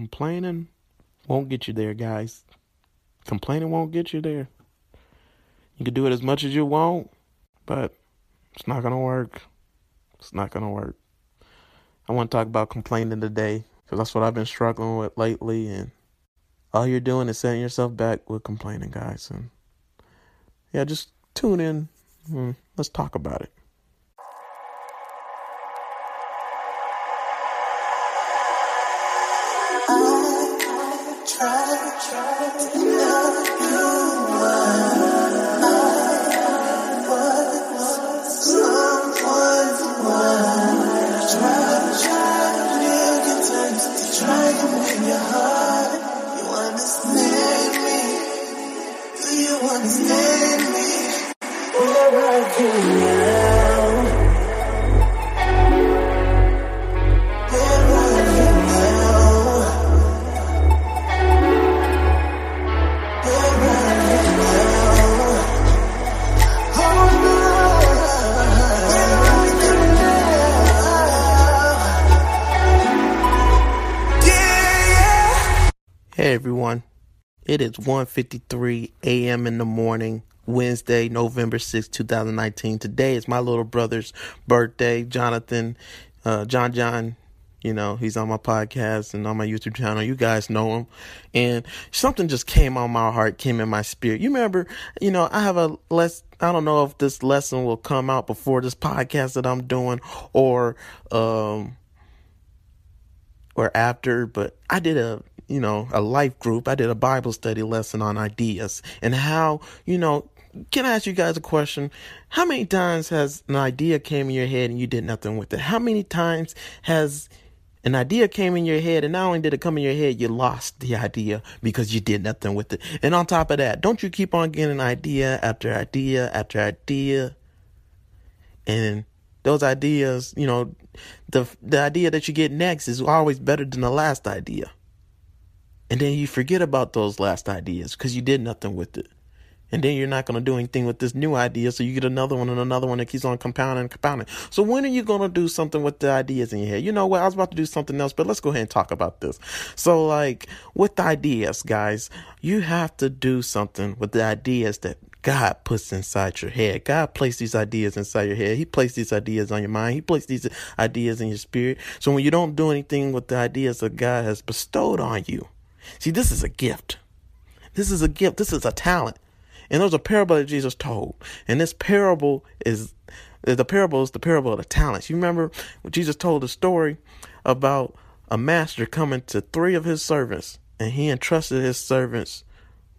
complaining won't get you there, guys. Complaining won't get you there. You can do it as much as you want, but it's not going to work. It's not going to work. I want to talk about complaining today because that's what I've been struggling with lately. And all you're doing is setting yourself back with complaining, guys. And yeah, just tune in. Mm, let's talk about it. It is 1:53 a.m. in the morning, Wednesday, November 6, 2019. Today is my little brother's birthday, Jonathan uh, John John, you know, he's on my podcast and on my YouTube channel. You guys know him. And something just came on my heart, came in my spirit. You remember, you know, I have a less I don't know if this lesson will come out before this podcast that I'm doing or um or after, but I did a you know, a life group. I did a Bible study lesson on ideas and how, you know, can I ask you guys a question? How many times has an idea came in your head and you did nothing with it? How many times has an idea came in your head and not only did it come in your head, you lost the idea because you did nothing with it. And on top of that, don't you keep on getting idea after idea after idea? And those ideas, you know, the the idea that you get next is always better than the last idea. And then you forget about those last ideas because you did nothing with it. And then you're not going to do anything with this new idea. So you get another one and another one that keeps on compounding and compounding. So when are you going to do something with the ideas in your head? You know what? I was about to do something else, but let's go ahead and talk about this. So like with ideas, guys, you have to do something with the ideas that God puts inside your head. God placed these ideas inside your head. He placed these ideas on your mind. He placed these ideas in your spirit. So when you don't do anything with the ideas that God has bestowed on you, See, this is a gift. This is a gift. This is a talent. And there's a parable that Jesus told. And this parable is the parable is the parable of the talents. You remember when Jesus told the story about a master coming to three of his servants, and he entrusted his servants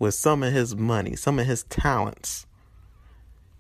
with some of his money, some of his talents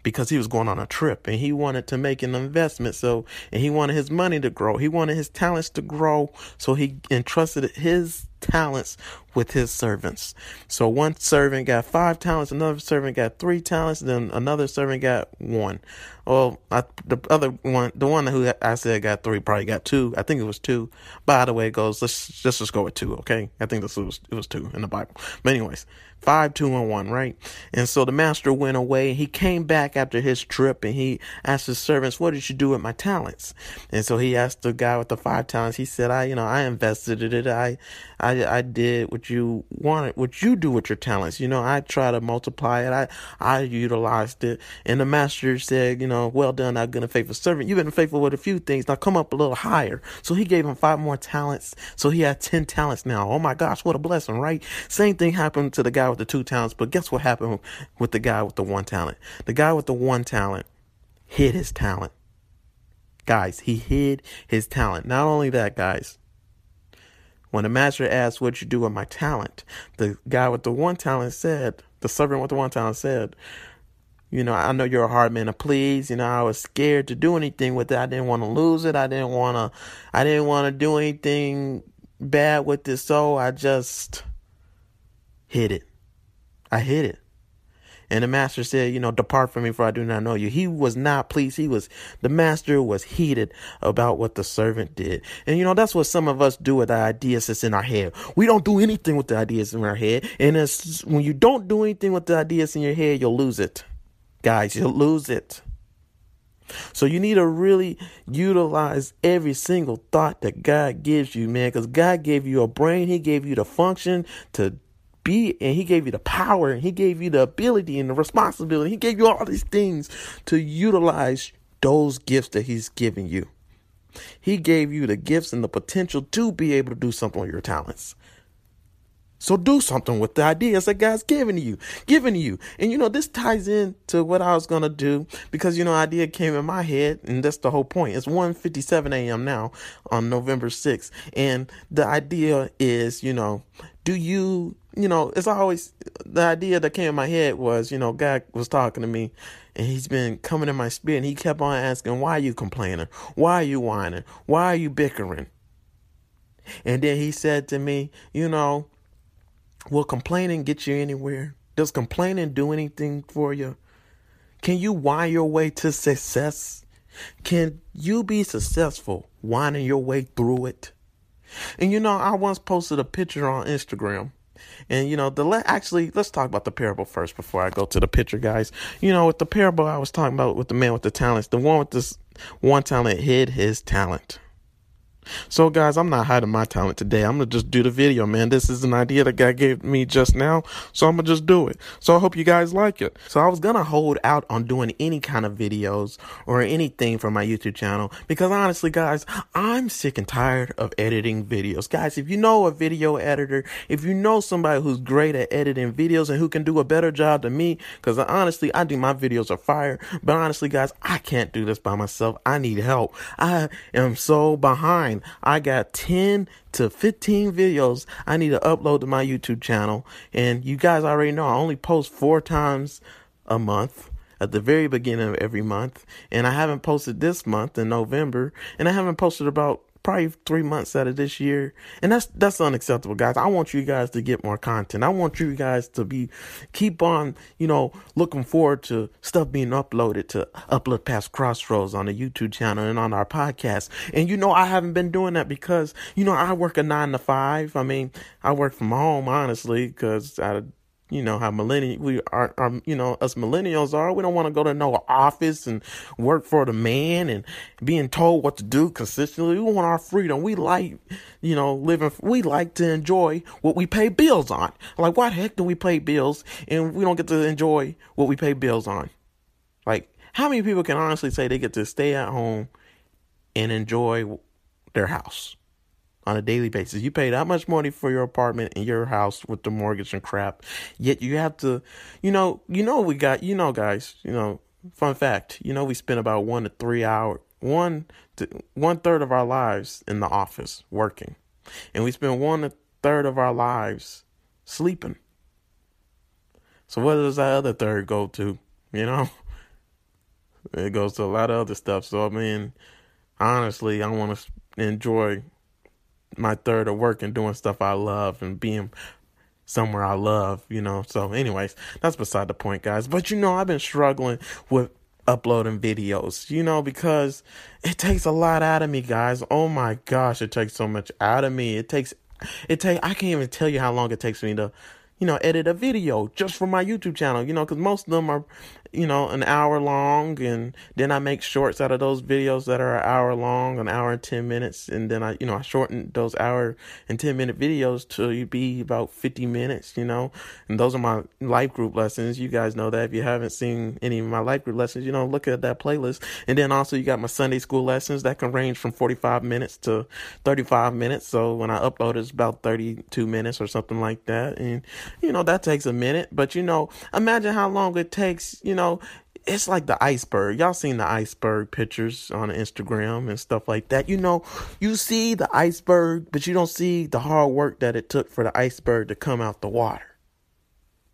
because he was going on a trip and he wanted to make an investment. So, and he wanted his money to grow. He wanted his talents to grow. So he entrusted his talents with his servants. So one servant got five talents, another servant got three talents, then another servant got one. Well, I, the other one, the one who I said got three, probably got two. I think it was two. By the way, it goes. Let's let's just go with two, okay? I think this was it was two in the Bible. But anyways, five, two, and one, right? And so the master went away. He came back after his trip, and he asked his servants, "What did you do with my talents?" And so he asked the guy with the five talents. He said, "I, you know, I invested it. I, I, I did what you wanted, what you do with your talents. You know, I try to multiply it. I, I utilized it." And the master said, "You know, well done, thou good and faithful servant. You've been faithful with a few things. Now come up a little higher." So he gave him five more talents. So he had ten talents now. Oh my gosh, what a blessing, right? Same thing happened to the guy with the two talents, but guess what happened with the guy with the one talent? The guy with the one talent hid his talent. Guys, he hid his talent. Not only that, guys, when the master asked, What'd you do with my talent? The guy with the one talent said, The servant with the one talent said, You know, I know you're a hard man to please. You know, I was scared to do anything with it. I didn't want to lose it. I didn't want to, I didn't want to do anything bad with it. So I just hid it. I hid it. And the master said, you know, depart from me for I do not know you. He was not pleased. He was, the master was heated about what the servant did. And you know, that's what some of us do with the ideas that's in our head. We don't do anything with the ideas in our head. And it's, when you don't do anything with the ideas in your head, you'll lose it. Guys, you'll lose it. So you need to really utilize every single thought that God gives you, man, because God gave you a brain. He gave you the function to be, and He gave you the power, and He gave you the ability and the responsibility. He gave you all these things to utilize those gifts that He's given you. He gave you the gifts and the potential to be able to do something with your talents. So do something with the ideas that God's giving you, giving you. And you know, this ties in to what I was gonna do because you know, idea came in my head, and that's the whole point. It's 1:57 a.m. now on November 6th, and the idea is, you know, do you, you know, it's always the idea that came in my head was, you know, God was talking to me, and He's been coming in my spirit, and He kept on asking, "Why are you complaining? Why are you whining? Why are you bickering?" And then He said to me, you know Will complaining get you anywhere? Does complaining do anything for you? Can you whine your way to success? Can you be successful whining your way through it? And you know, I once posted a picture on Instagram. And you know, the le- actually, let's talk about the parable first before I go to the picture, guys. You know, with the parable I was talking about with the man with the talents, the one with this one talent hid his talent. So, guys, I'm not hiding my talent today. I'm gonna just do the video, man. This is an idea that God gave me just now, so I'm gonna just do it. So, I hope you guys like it. So, I was gonna hold out on doing any kind of videos or anything for my YouTube channel because honestly, guys, I'm sick and tired of editing videos. Guys, if you know a video editor, if you know somebody who's great at editing videos and who can do a better job than me, because honestly, I do my videos are fire, but honestly, guys, I can't do this by myself. I need help. I am so behind. I got 10 to 15 videos I need to upload to my YouTube channel. And you guys already know I only post four times a month at the very beginning of every month. And I haven't posted this month in November. And I haven't posted about probably three months out of this year. And that's that's unacceptable, guys. I want you guys to get more content. I want you guys to be keep on, you know, looking forward to stuff being uploaded to upload past crossroads on the YouTube channel and on our podcast. And you know, I haven't been doing that because, you know, I work a nine to five. I mean, I work from home honestly, because I you know how millennial we are, are you know us millennials are. We don't want to go to no office and work for the man and being told what to do consistently. We want our freedom. We like you know living we like to enjoy what we pay bills on. Like why the heck do we pay bills and we don't get to enjoy what we pay bills on? Like how many people can honestly say they get to stay at home and enjoy their house on a daily basis. You pay that much money for your apartment and your house with the mortgage and crap. Yet you have to, you know, you know, we got, you know, guys, you know, fun fact, you know, we spend about one to three hour, one to one third of our lives in the office working, and we spend one third of our lives sleeping. So what does that other third go to? You know, it goes to a lot of other stuff. So I mean, honestly, I want to enjoy my third of work and doing stuff I love and being somewhere I love, you know. So, anyways, that's beside the point, guys. But you know, I've been struggling with uploading videos, you know, because it takes a lot out of me, guys. Oh my gosh, it takes so much out of me. It takes, it take. I can't even tell you how long it takes me to, you know, edit a video just for my YouTube channel, you know, because most of them are you know, an hour long, and then I make shorts out of those videos that are an hour long, an hour and ten minutes, and then I, you know, I shorten those hour and ten minute videos to be about fifty minutes, you know, and those are my life group lessons. You guys know that if you haven't seen any of my life group lessons, you know, look at that playlist, and then also you got my Sunday school lessons that can range from forty five minutes to thirty five minutes. So when I upload, it's about thirty two minutes or something like that, and you know that takes a minute, but you know, imagine how long it takes, you know know, it's like the iceberg. Y'all seen the iceberg pictures on Instagram and stuff like that. You know, you see the iceberg, but you don't see the hard work that it took for the iceberg to come out the water.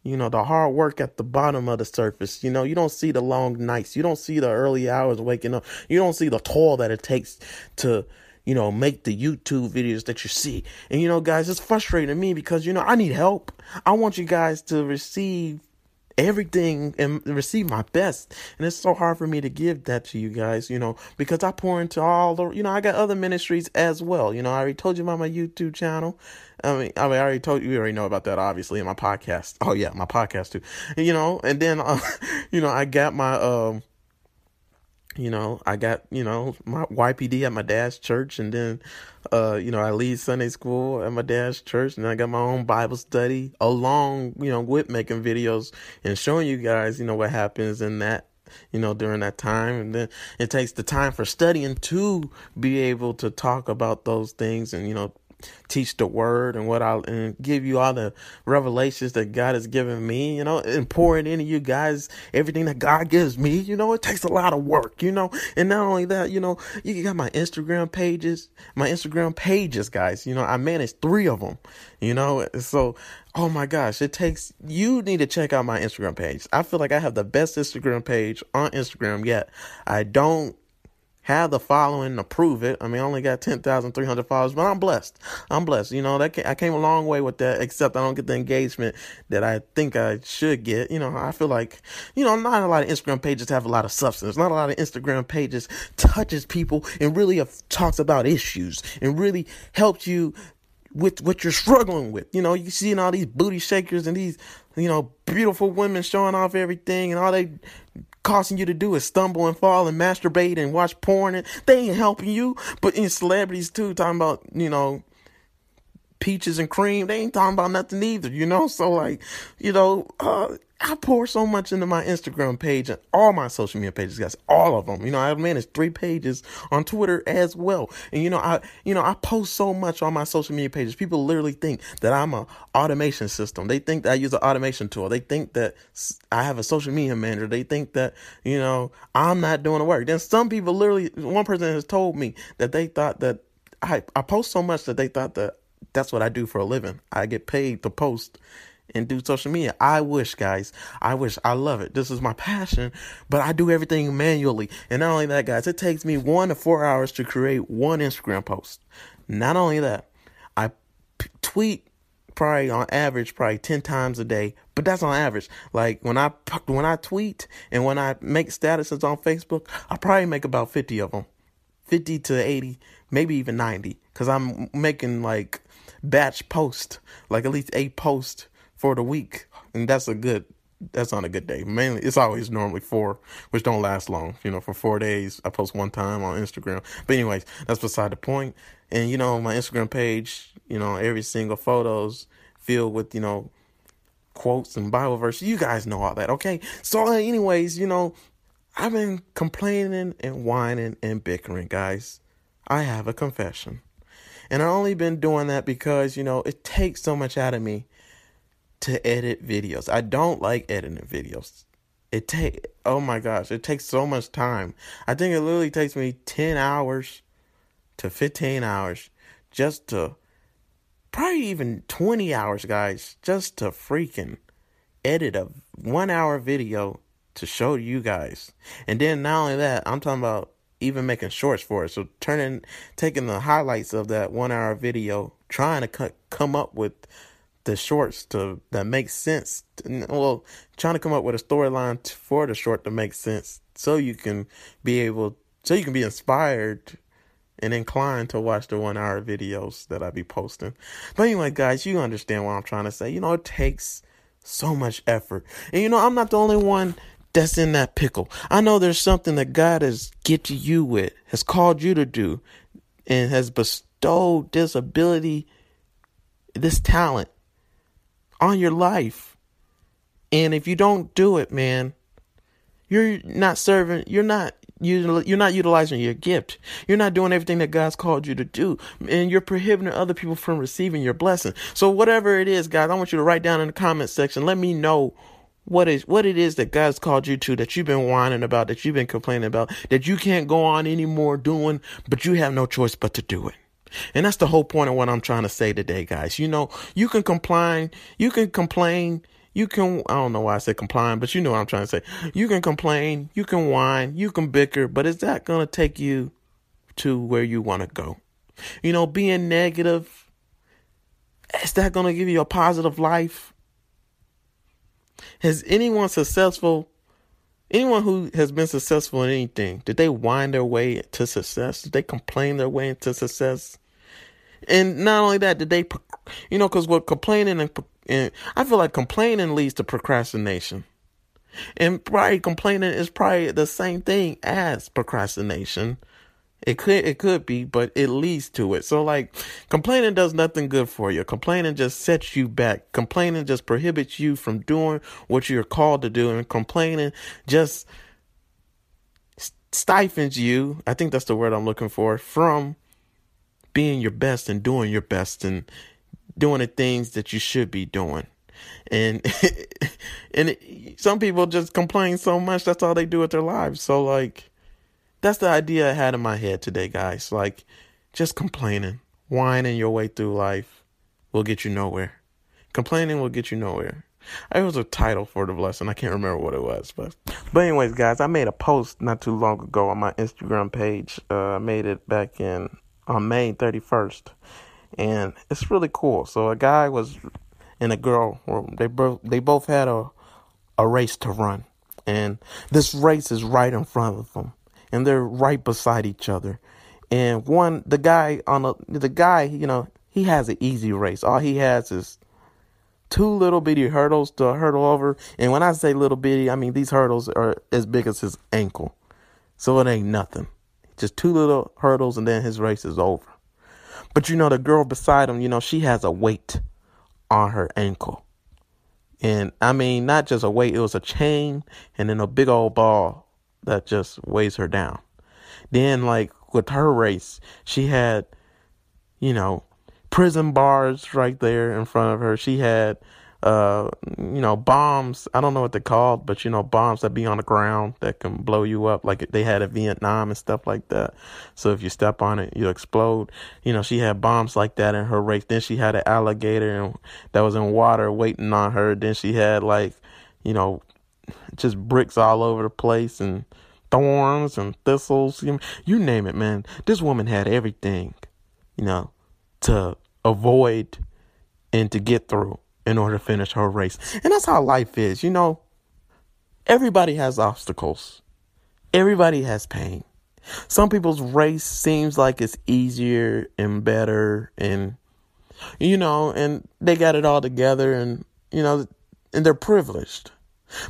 You know, the hard work at the bottom of the surface. You know, you don't see the long nights. You don't see the early hours waking up. You don't see the toil that it takes to, you know, make the YouTube videos that you see. And, you know, guys, it's frustrating me because, you know, I need help. I want you guys to receive everything and receive my best. And it's so hard for me to give that to you guys, you know, because I pour into all the, you know, I got other ministries as well. You know, I already told you about my YouTube channel. I mean, I mean, I already told you, you already know about that, obviously, in my podcast. Oh yeah, my podcast too. You know, and then, uh, you know, I got my, um, you know, I got, you know, my YPD at my dad's church and then uh, you know, I lead Sunday school at my dad's church and I got my own Bible study along, you know, with making videos and showing you guys, you know, what happens in that you know, during that time. And then it takes the time for studying to be able to talk about those things and, you know, teach the word and what I'll and give you all the revelations that God has given me, you know, and pour it into you guys, everything that God gives me, you know, it takes a lot of work, you know, and not only that, you know, you got my Instagram pages, my Instagram pages, guys, you know, I manage three of them, you know, so, oh my gosh, it takes, you need to check out my Instagram page. I feel like I have the best Instagram page on Instagram yet. I don't have the following to prove it. I mean, I only got 10,300 followers, but I'm blessed. I'm blessed. You know, that came, I came a long way with that, except I don't get the engagement that I think I should get. You know, I feel like, you know, not a lot of Instagram pages have a lot of substance. Not a lot of Instagram pages touches people and really talks about issues and really helps you with what you're struggling with. You know, you seeing all these booty shakers and these, you know, beautiful women showing off everything and all they causing you to do is stumble and fall and masturbate and watch porn and they ain't helping you. But in celebrities too, talking about, you know, peaches and cream, they ain't talking about nothing either, you know? So like, you know, uh, I pour so much into my Instagram page and all my social media pages, guys, all of them. You know, I manage three pages on Twitter as well. And you know, I you know, I post so much on my social media pages. People literally think that I'm a automation system. They think that I use an automation tool. They think that I have a social media manager. They think that, you know, I'm not doing the work. Then some people literally one person has told me that they thought that I I post so much that they thought that that's what I do for a living. I get paid to post and do social media. I wish, guys, I wish, I love it. This is my passion, but I do everything manually. And not only that, guys, it takes me one to four hours to create one Instagram post. Not only that, I p- tweet probably on average probably 10 times a day but that's on average like when i when i tweet and when i make statuses on facebook i probably make about 50 of them 50 to 80 maybe even 90 because i'm making like batch post like at least eight posts for the week, and that's a good. That's on a good day. Mainly, it's always normally four, which don't last long. You know, for four days, I post one time on Instagram. But anyways, that's beside the point. And you know, my Instagram page, you know, every single photos filled with you know quotes and Bible verses. You guys know all that, okay? So, anyways, you know, I've been complaining and whining and bickering, guys. I have a confession. And I've only been doing that because, you know, it takes so much out of me to edit videos. I don't like editing videos. It take oh my gosh, it takes so much time. I think it literally takes me 10 hours to 15 hours just to probably even 20 hours, guys, just to freaking edit a 1 hour video to show you guys. And then not only that, I'm talking about even making shorts for it. So turning taking the highlights of that 1 hour video, trying to cut, come up with the shorts to that makes sense. Well, trying to come up with a storyline for the short to make sense, so you can be able, so you can be inspired and inclined to watch the one hour videos that I be posting. But anyway, guys, you understand what I'm trying to say. You know, it takes so much effort, and you know, I'm not the only one that's in that pickle. I know there's something that God has gifted you with, has called you to do, and has bestowed this ability, this talent on your life. And if you don't do it, man, you're not serving, you're not you're not utilizing your gift. You're not doing everything that God's called you to do. And you're prohibiting other people from receiving your blessing. So whatever it is, guys, I want you to write down in the comment section. Let me know what is what it is that God's called you to that you've been whining about, that you've been complaining about, that you can't go on anymore doing, but you have no choice but to do it. And that's the whole point of what I'm trying to say today, guys. You know, you can complain, you can complain, you can, I don't know why I said complain, but you know what I'm trying to say. You can complain, you can whine, you can bicker, but is that to take you to where you want to go? You know, being negative, is that to give you a positive life? Has anyone successful Anyone who has been successful in anything, did they wind their way to success? Did they complain their way into success? And not only that, did they, you know, because what complaining and, and I feel like complaining leads to procrastination. And probably complaining is probably the same thing as procrastination. It could it could be, but it leads to it. So like complaining does nothing good for you. Complaining just sets you back. Complaining just prohibits you from doing what you're called to do and complaining just stifles you. I think that's the word I'm looking for from being your best and doing your best and doing the things that you should be doing. And and it, some people just complain so much that's all they do with their lives. So like that's the idea I had in my head today, guys. Like just complaining, whining your way through life will get you nowhere. Complaining will get you nowhere. It was a title for the lesson. I can't remember what it was, but but anyways, guys, I made a post not too long ago on my Instagram page. Uh, I made it back in on May 31st, and it's really cool. So a guy was and a girl, they both they both had a a race to run, and this race is right in front of them, and they're right beside each other. And one, the guy on the the guy, you know, he has an easy race. All he has is two little bitty hurdles to hurdle over. And when I say little bitty, I mean these hurdles are as big as his ankle. So it ain't nothing. Just two little hurdles and then his race is over. But you know, the girl beside him, you know, she has a weight on her ankle. And I mean, not just a weight, it was a chain and then a big old ball that just weighs her down. Then, like with her race, she had, you know, prison bars right there in front of her. She had uh you know bombs. I don't know what they're called but you know bombs that be on the ground that can blow you up. Like they had in vietnam and stuff like that. So if you step on it you explode. You know she had bombs like that in her race. Then she had an alligator that was in water waiting on her. Then she had like you know just bricks all over the place and thorns and thistles you name it man this woman had everything you know to avoid and to get through in order to finish her race. And that's how life is, you know. Everybody has obstacles. Everybody has pain. Some people's race seems like it's easier and better and you know, and they got it all together and you know, and they're privileged.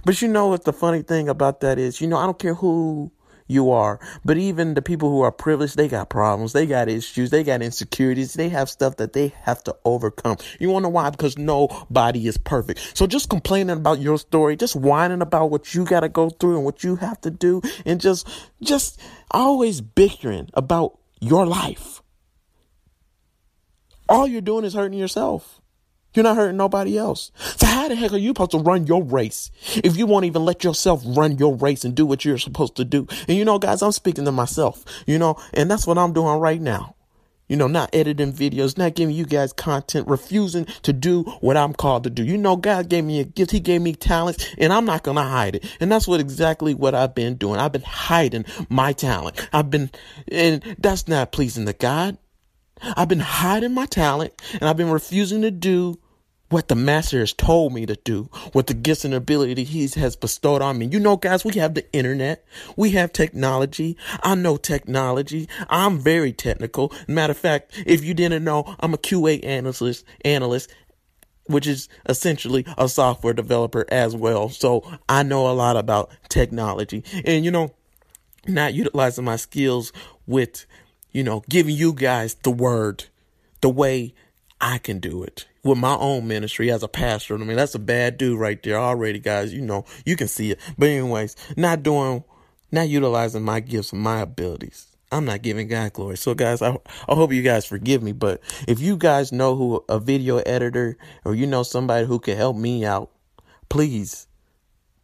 But you know what the funny thing about that is, you know, I don't care who you are. But even the people who are privileged, they got problems. They got issues. They got insecurities. They have stuff that they have to overcome. You know why? Because nobody is perfect. So just complaining about your story, just whining about what you got to go through and what you have to do and just, just always bickering about your life. All you're doing is hurting yourself. You're not hurting nobody else. So how the heck are you supposed to run your race if you won't even let yourself run your race and do what you're supposed to do? And you know, guys, I'm speaking to myself, you know, and that's what I'm doing right now. You know, not editing videos, not giving you guys content, refusing to do what I'm called to do. You know, God gave me a gift. He gave me talents and I'm not going to hide it. And that's what exactly what I've been doing. I've been hiding my talent. I've been, and that's not pleasing to God. I've been hiding my talent and I've been refusing to do what the master has told me to do, what the gifts and ability he has bestowed on me. You know, guys, we have the internet. We have technology. I know technology. I'm very technical. Matter of fact, if you didn't know, I'm a QA analyst, analyst, which is essentially a software developer as well. So I know a lot about technology and, you know, not utilizing my skills with, you know, giving you guys the word the way I can do it with my own ministry as a pastor. I mean, that's a bad dude right there already, guys. You know, you can see it. But anyways, not doing, not utilizing my gifts and my abilities. I'm not giving God glory. So guys, I, I hope you guys forgive me. But if you guys know who a video editor or you know somebody who can help me out, please,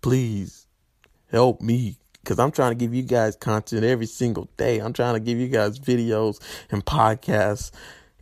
please help me because I'm trying to give you guys content every single day. I'm trying to give you guys videos and podcasts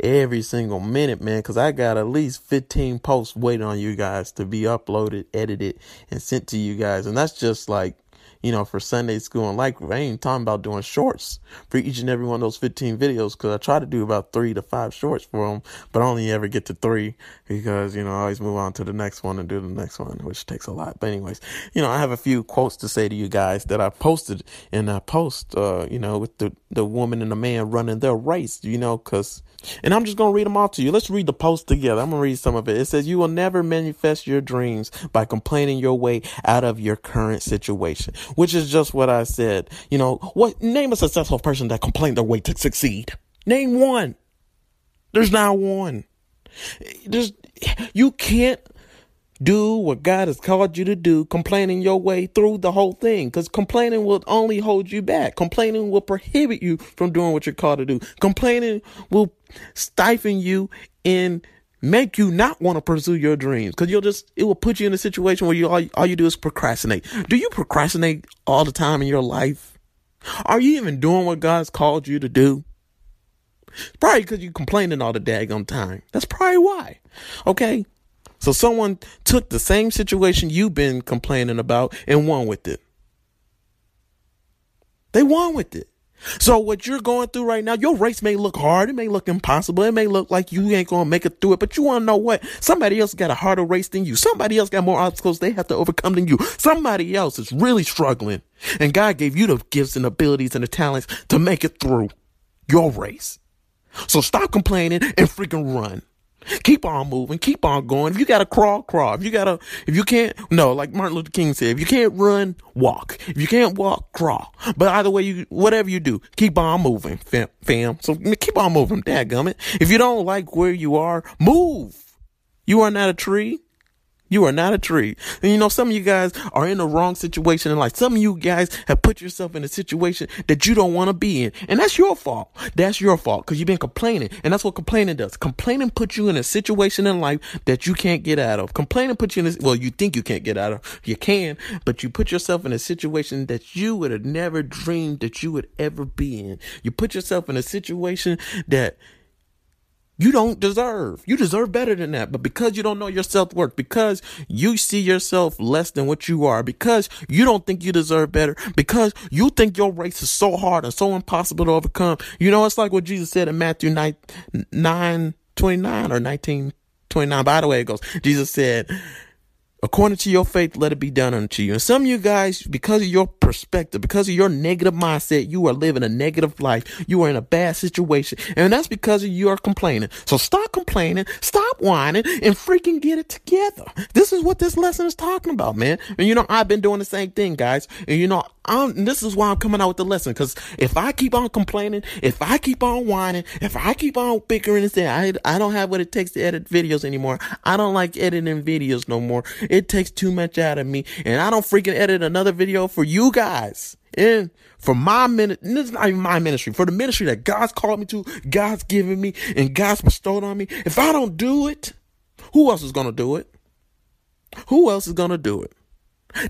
every single minute, man, because I got at least 15 posts waiting on you guys to be uploaded, edited, and sent to you guys. And that's just like you know, for Sunday school. And like, I ain't talking about doing shorts for each and every one of those 15 videos because I try to do about three to five shorts for them, but I only ever get to three because, you know, I always move on to the next one and do the next one, which takes a lot. But anyways, you know, I have a few quotes to say to you guys that I posted in that post, uh, you know, with the, the woman and the man running their race, you know, cause And I'm just going to read them all to you. Let's read the post together. I'm going to read some of it. It says, You will never manifest your dreams by complaining your way out of your current situation, which is just what I said. You know, what name a successful person that complained their way to succeed? Name one. There's not one. There's, you can't do what God has called you to do, complaining your way through the whole thing. Because complaining will only hold you back. Complaining will prohibit you from doing what you're called to do. Complaining will stifle you and make you not want to pursue your dreams. Because you'll just, it will put you in a situation where you all, all you do is procrastinate. Do you procrastinate all the time in your life? Are you even doing what God's called you to do? Probably because you're complaining all the daggone time. That's probably why. Okay. So someone took the same situation you've been complaining about and won with it. They won with it. So what you're going through right now, your race may look hard. It may look impossible. It may look like you ain't to make it through it, but you want to know what? Somebody else got a harder race than you. Somebody else got more obstacles they have to overcome than you. Somebody else is really struggling. And God gave you the gifts and abilities and the talents to make it through your race. So stop complaining and freaking run. Keep on moving. Keep on going. If you gotta crawl, crawl. If you gotta, if you can't, no, like Martin Luther King said, if you can't run, walk. If you can't walk, crawl. But either way, you, whatever you do, keep on moving, fam. So keep on moving, dadgummit. If you don't like where you are, move. You are not a tree. You are not a tree. And you know, some of you guys are in the wrong situation in life. Some of you guys have put yourself in a situation that you don't want to be in. And that's your fault. That's your fault because you've been complaining. And that's what complaining does. Complaining puts you in a situation in life that you can't get out of. Complaining puts you in this, well, you think you can't get out of. You can, but you put yourself in a situation that you would have never dreamed that you would ever be in. You put yourself in a situation that you don't deserve. You deserve better than that. But because you don't know your self worth, because you see yourself less than what you are, because you don't think you deserve better, because you think your race is so hard and so impossible to overcome. You know, it's like what Jesus said in Matthew 9, 9 29 or 19 29. By the way, it goes, Jesus said, According to your faith, let it be done unto you. And some of you guys, because of your perspective, because of your negative mindset, you are living a negative life. You are in a bad situation. And that's because of your complaining. So stop complaining, stop whining, and freaking get it together. This is what this lesson is talking about, man. And you know, I've been doing the same thing, guys. And you know, I'm, this is why I'm coming out with the lesson. Cause if I keep on complaining, if I keep on whining, if I keep on bickering and saying, I, I don't have what it takes to edit videos anymore. I don't like editing videos no more. It takes too much out of me. And I don't freaking edit another video for you guys. And for my minute, this is not even my ministry, for the ministry that God's called me to, God's given me, and God's bestowed on me. If I don't do it, who else is going to do it? Who else is going to do it?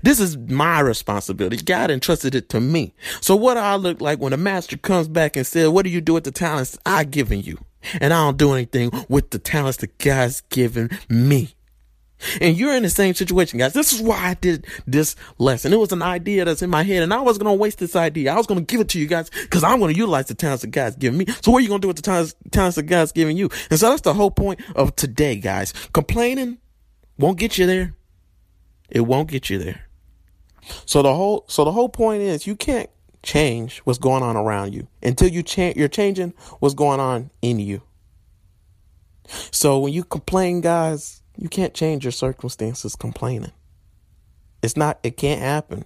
This is my responsibility. God entrusted it to me. So what do I look like when the master comes back and says, what do you do with the talents I given you? And I don't do anything with the talents that God's given me. And you're in the same situation, guys. This is why I did this lesson. It was an idea that's in my head, and I was to waste this idea. I was to give it to you guys because I'm to utilize the talents that God's given me. So what are you to do with the talents, talents that God's giving you? And so that's the whole point of today, guys. Complaining won't get you there. It won't get you there. So the whole, so the whole point is you can't change what's going on around you until you change, you're changing what's going on in you. So when you complain, guys, you can't change your circumstances complaining. It's not, it can't happen.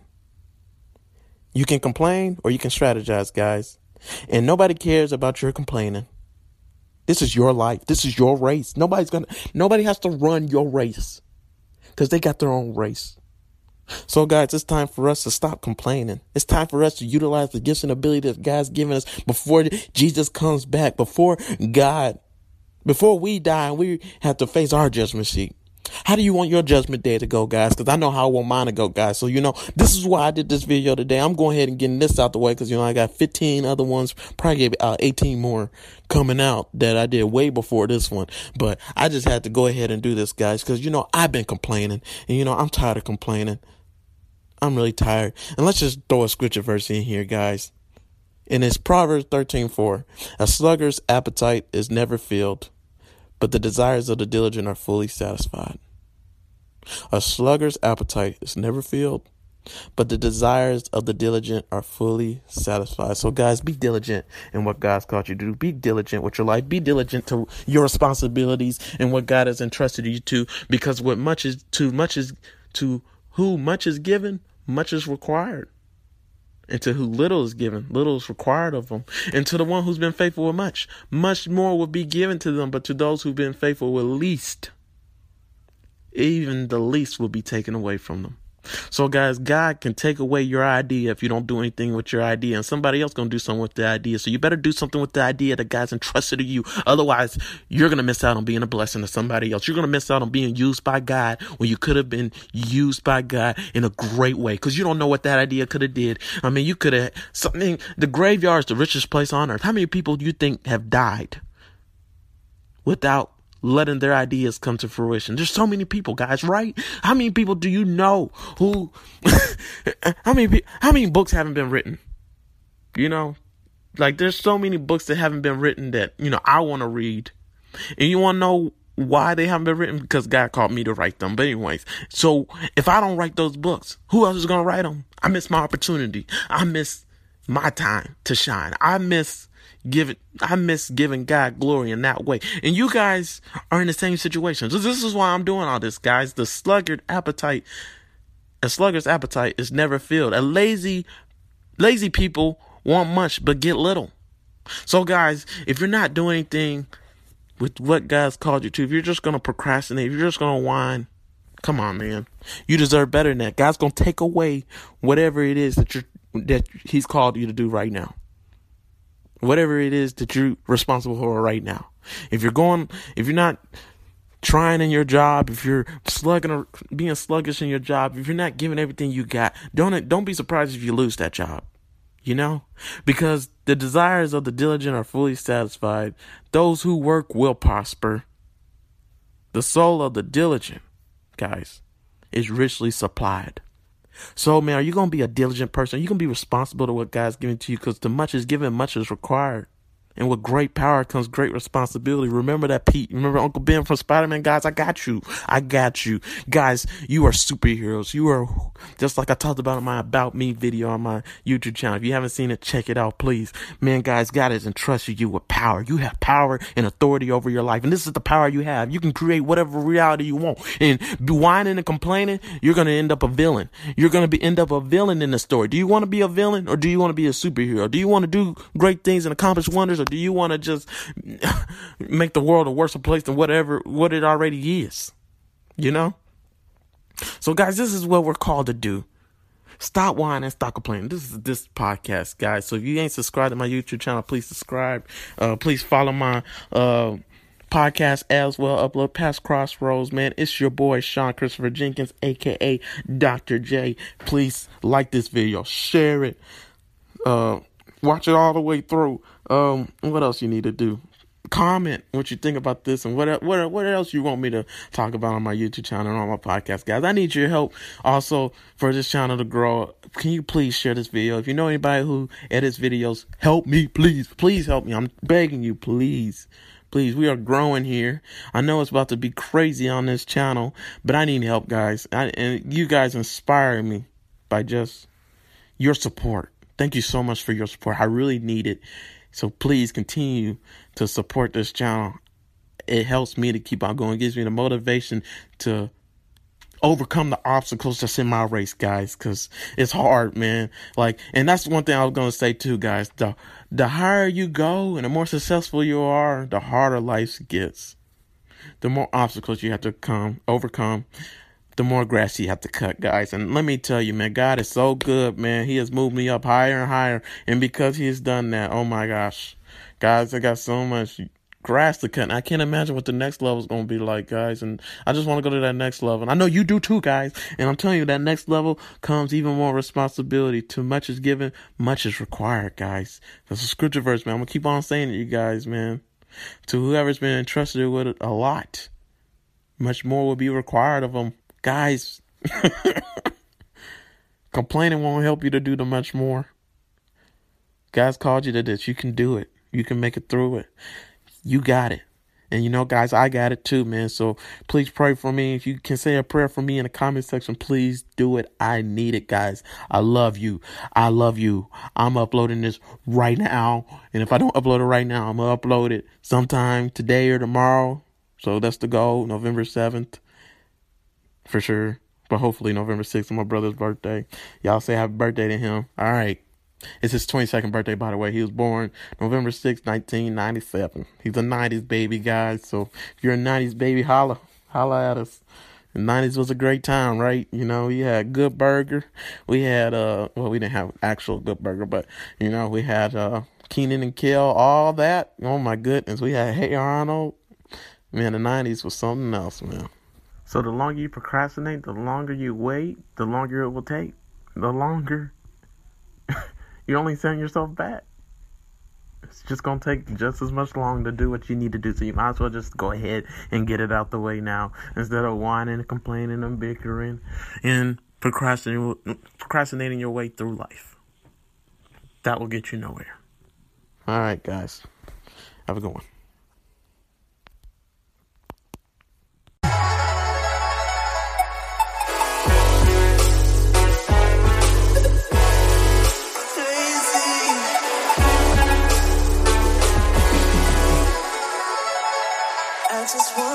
You can complain or you can strategize, guys. And nobody cares about your complaining. This is your life. This is your race. Nobody's gonna, nobody has to run your race because they got their own race. So, guys, it's time for us to stop complaining. It's time for us to utilize the gifts and ability that God's given us before Jesus comes back, before God before we die we have to face our judgment seat. How do you want your judgment day to go, guys? Because I know how I want mine to go, guys. So, you know, this is why I did this video today. I'm going ahead and getting this out the way because, you know, I got 15 other ones, probably uh, 18 more coming out that I did way before this one. But I just had to go ahead and do this, guys, because, you know, I've been complaining and, you know, I'm tired of complaining. I'm really tired. And let's just throw a scripture verse in here, guys. And it's Proverbs 13 4. A sluggard's appetite is never filled but the desires of the diligent are fully satisfied. A sluggard's appetite is never filled, but the desires of the diligent are fully satisfied. So, guys, be diligent in what God's called you to do. Be diligent with your life. Be diligent to your responsibilities and what God has entrusted you to, because what much is too much is to who much is given, much is required. And to who little is given, little is required of them. And to the one who's been faithful with much, much more will be given to them. But to those who've been faithful with least, even the least will be taken away from them. So guys, God can take away your idea if you don't do anything with your idea, and somebody else gonna do something with the idea. So you better do something with the idea that God's entrusted to you. Otherwise, you're gonna miss out on being a blessing to somebody else. You're gonna miss out on being used by God when you could have been used by God in a great way, because you don't know what that idea could have did. I mean, you could have something. The graveyard is the richest place on earth. How many people do you think have died without letting their ideas come to fruition. There's so many people, guys, right? How many people do you know who how many how many books haven't been written? You know? Like there's so many books that haven't been written that, you know, I want to read. And you want to know why they haven't been written because God called me to write them. But anyways, so if I don't write those books, who else is going to write them? I miss my opportunity. I miss my time to shine. I miss give it I miss giving God glory in that way. And you guys are in the same situation. So this is why I'm doing all this, guys. The sluggard appetite, a sluggard's appetite is never filled. A lazy lazy people want much but get little. So guys, if you're not doing anything with what God's called you to, if you're just gonna procrastinate, if you're just gonna whine, come on, man. You deserve better than that. God's gonna take away whatever it is that you're that He's called you to do right now whatever it is that you're responsible for right now. If you're going, if you're not trying in your job, if you're slugging or being sluggish in your job, if you're not giving everything you got, don't don't be surprised if you lose that job. You know? Because the desires of the diligent are fully satisfied. Those who work will prosper. The soul of the diligent, guys, is richly supplied. So, man, are you going to be a diligent person? Are you going to be responsible to what God's given to you? Because the much is given, much is required. And with great power comes great responsibility. Remember that, Pete. Remember Uncle Ben from Spider Man? Guys, I got you. I got you. Guys, you are superheroes. You are just like I talked about in my About Me video on my YouTube channel. If you haven't seen it, check it out, please. Man, guys, God has entrusted you with power. You have power and authority over your life. And this is the power you have. You can create whatever reality you want. And whining and complaining, you're going to end up a villain. You're going to be end up a villain in the story. Do you want to be a villain or do you want to be a superhero? Do you want to do great things and accomplish wonders? Do you want to just make the world a worse place than whatever what it already is? You know? So guys, this is what we're called to do. Stop whining, stop complaining. This is this podcast, guys. So if you ain't subscribed to my YouTube channel, please subscribe. Uh, please follow my uh podcast as well. Upload past crossroads, man. It's your boy Sean Christopher Jenkins, aka Dr. J. Please like this video, share it, uh, watch it all the way through. Um, what else you need to do? Comment what you think about this and what what what else you want me to talk about on my YouTube channel and on my podcast, guys. I need your help also for this channel to grow. Can you please share this video? If you know anybody who edits videos, help me, please, please help me. I'm begging you, please. Please, we are growing here. I know it's about to be crazy on this channel, but I need help, guys. I, and you guys inspire me by just your support. Thank you so much for your support. I really need it. So please continue to support this channel. It helps me to keep on going, it gives me the motivation to overcome the obstacles that's in my race, guys, because it's hard, man. Like, and that's one thing I was gonna say too, guys. The the higher you go and the more successful you are, the harder life gets. The more obstacles you have to come overcome the more grass you have to cut, guys. And let me tell you, man, God is so good, man. He has moved me up higher and higher. And because He has done that, oh my gosh, guys, I got so much grass to cut. And I can't imagine what the next level is going to be like, guys. And I just want to go to that next level. And I know you do too, guys. And I'm telling you, that next level comes even more responsibility. Too much is given, much is required, guys. That's a scripture verse, man. I'm going to keep on saying it, you guys, man. To whoever's been entrusted with it, a lot, much more will be required of them. Guys, complaining won't help you to do the much more. God's called you to this. You can do it. You can make it through it. You got it. And you know, guys, I got it too, man. So please pray for me. If you can say a prayer for me in the comment section, please do it. I need it, guys. I love you. I love you. I'm uploading this right now. And if I don't upload it right now, I'm going to upload it sometime today or tomorrow. So that's the goal, November 7th. For sure. But hopefully November 6th is my brother's birthday. Y'all say happy birthday to him. All right. It's his 22nd birthday, by the way. He was born November 6, 1997. He's a 90s baby, guys. So if you're a 90s baby, holla. Holla at us. The 90s was a great time, right? You know, we had Good Burger. We had, uh, well, we didn't have actual Good Burger, but, you know, we had, uh, Kenan and Kel, all that. Oh my goodness. We had Hey Arnold. Man, the 90s was something else, man. So the longer you procrastinate, the longer you wait, the longer it will take. The longer you're only setting yourself back. It's just gonna take just as much long to do what you need to do. So you might as well just go ahead and get it out the way now instead of whining and complaining and bickering and procrastinating procrastinating your way through life. That will get you nowhere. All right, guys. Have a good one. just want